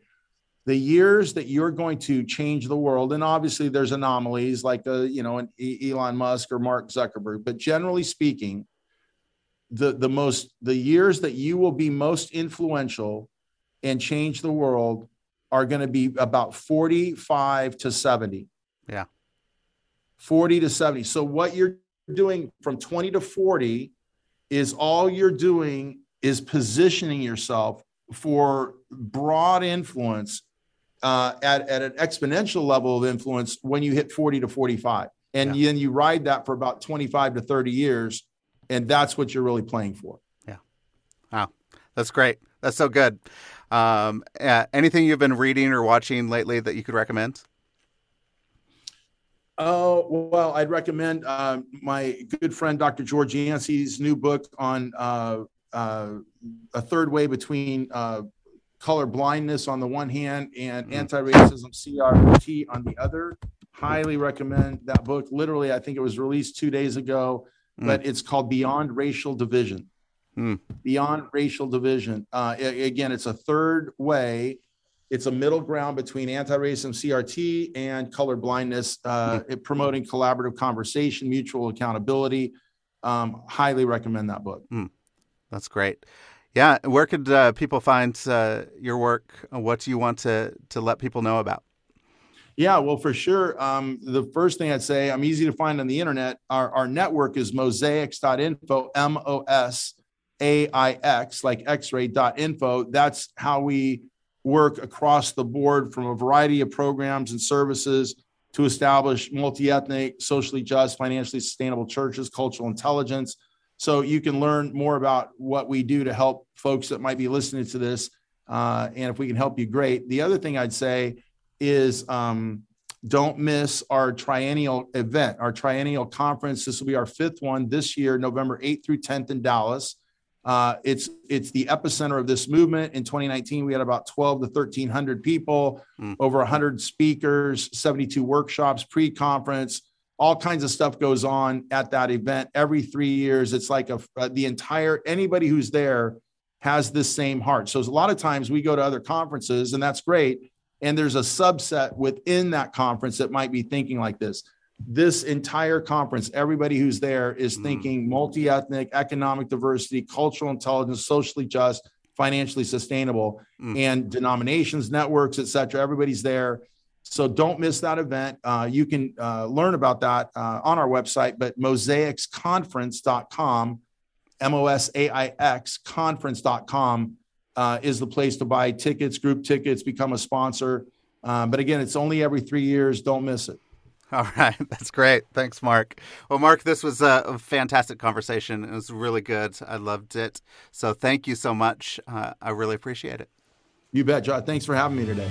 the years that you're going to change the world and obviously there's anomalies like uh, you know an elon musk or mark zuckerberg but generally speaking the the most the years that you will be most influential and change the world are going to be about 45 to 70 Yeah. 40 to 70 so what you're doing from 20 to 40 is all you're doing is positioning yourself for broad influence uh, at, at an exponential level of influence when you hit 40 to 45 and then you ride that for about 25 to 30 years and that's what you're really playing for Yeah. Wow, That's great. That's so good. Um, uh, anything you've been reading or watching lately that you could recommend? Oh, well, I'd recommend uh, my good friend, Dr. George Yancey's new book on uh, uh, a third way between uh, color blindness on the one hand and Mhm. anti-racism CRT on the other. Highly recommend that book. Literally, I think it was released two days ago, Mm. but it's called Beyond Racial Division. Mm. Beyond Racial Division. Uh, again, it's a third way it's a middle ground between anti-racism CRT and color blindness, uh, it promoting collaborative conversation, mutual accountability. Um, highly recommend that book. That's great. Yeah. Where could uh, people find uh, your work? What do you want to, to let people know about? Yeah, well, for sure. Um, the first thing I'd say, I'm easy to find on the internet. Our, our network is mosaix.info, M O S A I X, like x ray.info. That's how we work across the board from a variety of programs and services to establish multi ethnic, socially just, financially sustainable churches, cultural intelligence. So you can learn more about what we do to help folks that might be listening to this. Uh, and if we can help you, great. The other thing I'd say is um, don't miss our triennial event, our triennial conference. This will be our fifth one this year, November 8th through 10th in Dallas. Uh, it's it's the epicenter of this movement. In 2019, we had about 12 to 1300 people, Mm. over 100 speakers, 72 workshops, pre-conference. All kinds of stuff goes on at that event every three years. It's like a, uh, the entire anybody who's there has this same heart. So a lot of times we go to other conferences, and that's great. And there's a subset within that conference that might be thinking like this. This entire conference, everybody who's there is mm. thinking multi ethnic, economic diversity, cultural intelligence, socially just, financially sustainable, mm. and denominations, networks, et cetera. Everybody's there. So don't miss that event. Uh, you can uh, learn about that uh, on our website, but mosaixconference.com, M O S A I X conference.com uh, is the place to buy tickets, group tickets, become a sponsor. Um, but again, it's only every three years. Don't miss it. All right. (laughs) That's great. Thanks, Mark. Well, Mark, this was a fantastic conversation. It was really good. I loved it. So thank you so much. Uh, I really appreciate it. You bet, John. Thanks for having me today.